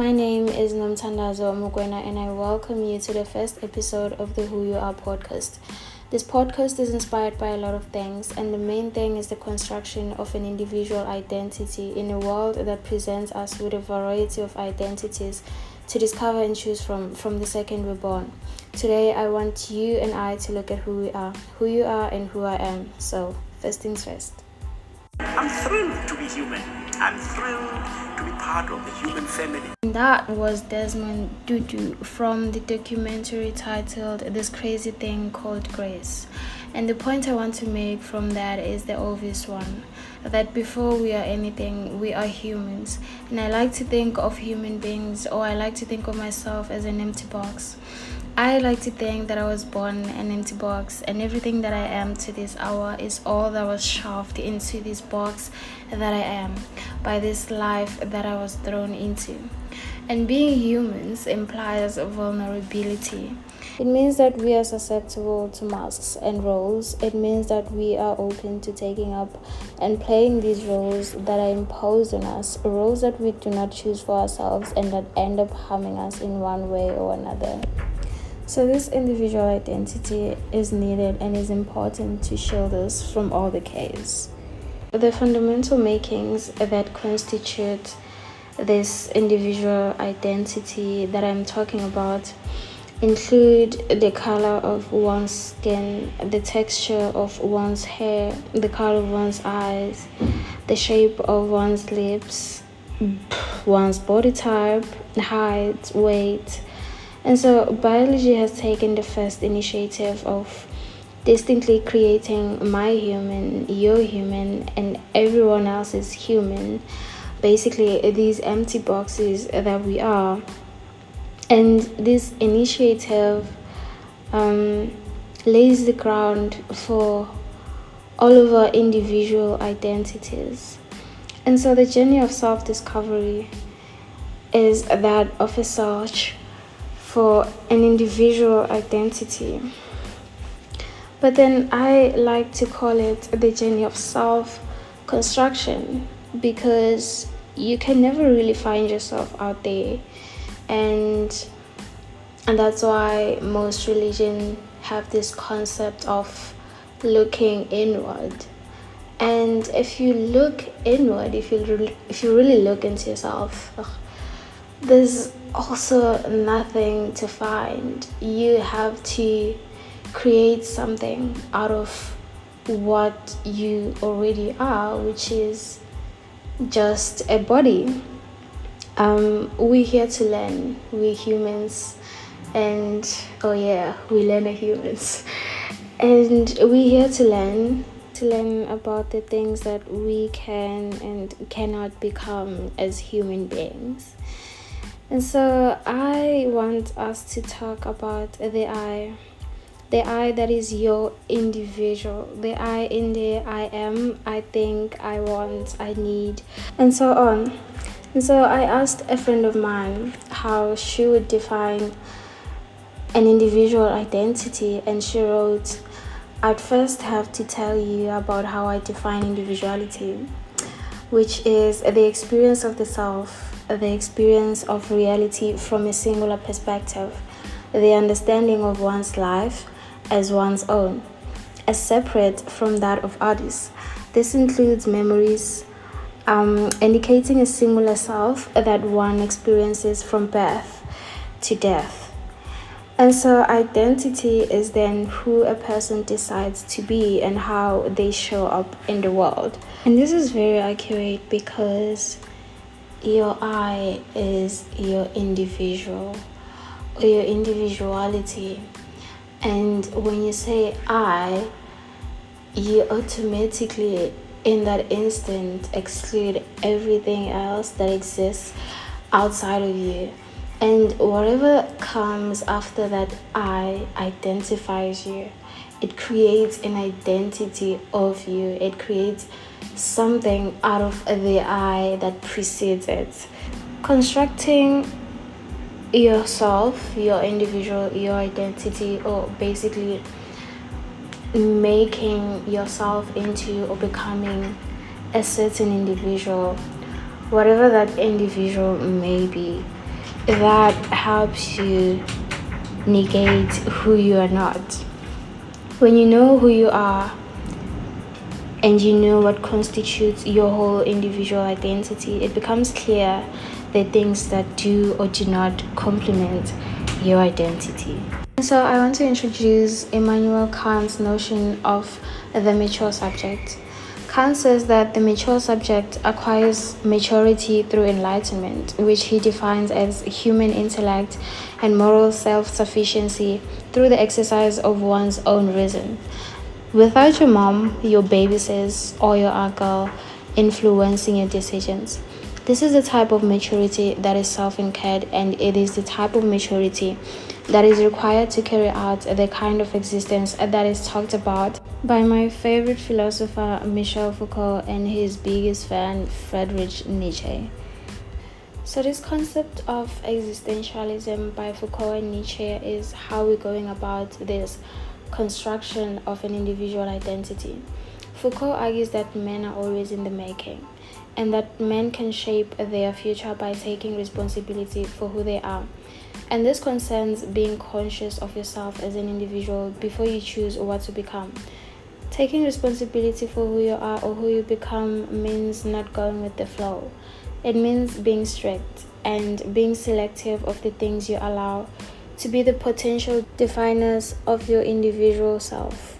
My name is Nomtandazo Mukwena and I welcome you to the first episode of the Who You Are podcast. This podcast is inspired by a lot of things, and the main thing is the construction of an individual identity in a world that presents us with a variety of identities to discover and choose from from the second we're born. Today, I want you and I to look at who we are, who you are, and who I am. So, first things first. I'm thrilled to be human. I'm thrilled to be part of the human family. That was Desmond Tutu from the documentary titled This Crazy Thing Called Grace. And the point I want to make from that is the obvious one that before we are anything, we are humans. And I like to think of human beings, or I like to think of myself as an empty box. I like to think that I was born an empty box, and everything that I am to this hour is all that was shoved into this box that I am by this life that I was thrown into. And being humans implies vulnerability. It means that we are susceptible to masks and roles. It means that we are open to taking up and playing these roles that are imposed on us, roles that we do not choose for ourselves and that end up harming us in one way or another. So, this individual identity is needed and is important to shield us from all the chaos. The fundamental makings that constitute this individual identity that I'm talking about include the color of one's skin, the texture of one's hair, the color of one's eyes, the shape of one's lips, one's body type, height, weight and so biology has taken the first initiative of distinctly creating my human, your human, and everyone else is human. Basically, these empty boxes that we are. And this initiative um, lays the ground for all of our individual identities. And so the journey of self discovery is that of a search for an individual identity. But then I like to call it the journey of self construction because you can never really find yourself out there and and that's why most religion have this concept of looking inward and if you look inward if you really, if you really look into yourself there's also nothing to find. You have to create something out of what you already are, which is just a body. Um, we're here to learn. We're humans, and oh yeah, we learn as humans, and we're here to learn to learn about the things that we can and cannot become as human beings. And so I want us to talk about the I. The I that is your individual. The I in the I am, I think, I want, I need, and so on. And so I asked a friend of mine how she would define an individual identity, and she wrote, I'd first have to tell you about how I define individuality, which is the experience of the self the experience of reality from a singular perspective, the understanding of one's life as one's own, as separate from that of others. This includes memories, um, indicating a singular self that one experiences from birth to death. And so, identity is then who a person decides to be and how they show up in the world. And this is very accurate because your I is your individual or your individuality. And when you say I, you automatically, in that instant, exclude everything else that exists outside of you. And whatever comes after that I identifies you. It creates an identity of you. It creates something out of the I that precedes it. Constructing yourself, your individual, your identity, or basically making yourself into or becoming a certain individual, whatever that individual may be. that helps you negate who you are not. When you know who you are and you know what constitutes your whole individual identity, it becomes clear the things that do or do not complement your identity. So, I want to introduce Immanuel Kant's notion of the mature subject. Kant says that the mature subject acquires maturity through enlightenment, which he defines as human intellect and moral self sufficiency through the exercise of one's own reason. Without your mom, your babysitters, or your uncle influencing your decisions. This is the type of maturity that is self incurred, and it is the type of maturity that is required to carry out the kind of existence that is talked about by my favorite philosopher Michel Foucault and his biggest fan Friedrich Nietzsche. So, this concept of existentialism by Foucault and Nietzsche is how we're going about this construction of an individual identity. Foucault argues that men are always in the making and that men can shape their future by taking responsibility for who they are and this concerns being conscious of yourself as an individual before you choose what to become. Taking responsibility for who you are or who you become means not going with the flow. It means being strict and being selective of the things you allow to be the potential definers of your individual self.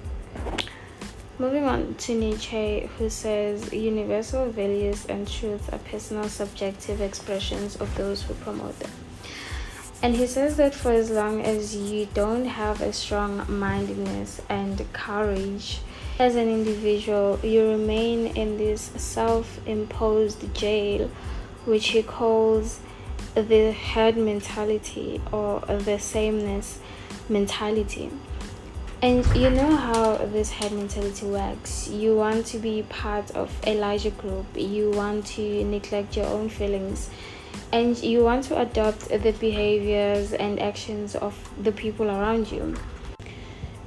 Moving on to Nietzsche, who says universal values and truths are personal subjective expressions of those who promote them. And he says that for as long as you don't have a strong mindedness and courage as an individual, you remain in this self imposed jail, which he calls the herd mentality or the sameness mentality. And you know how this herd mentality works. You want to be part of a larger group, you want to neglect your own feelings and you want to adopt the behaviors and actions of the people around you.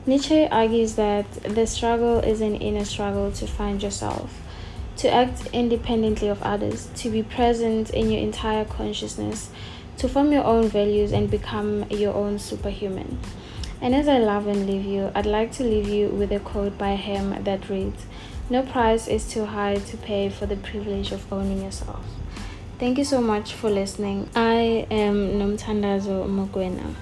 Nietzsche argues that the struggle is an inner struggle to find yourself, to act independently of others, to be present in your entire consciousness, to form your own values and become your own superhuman. And as I love and leave you, I'd like to leave you with a quote by him that reads No price is too high to pay for the privilege of owning yourself. Thank you so much for listening. I am Nomtandazo Mogwena.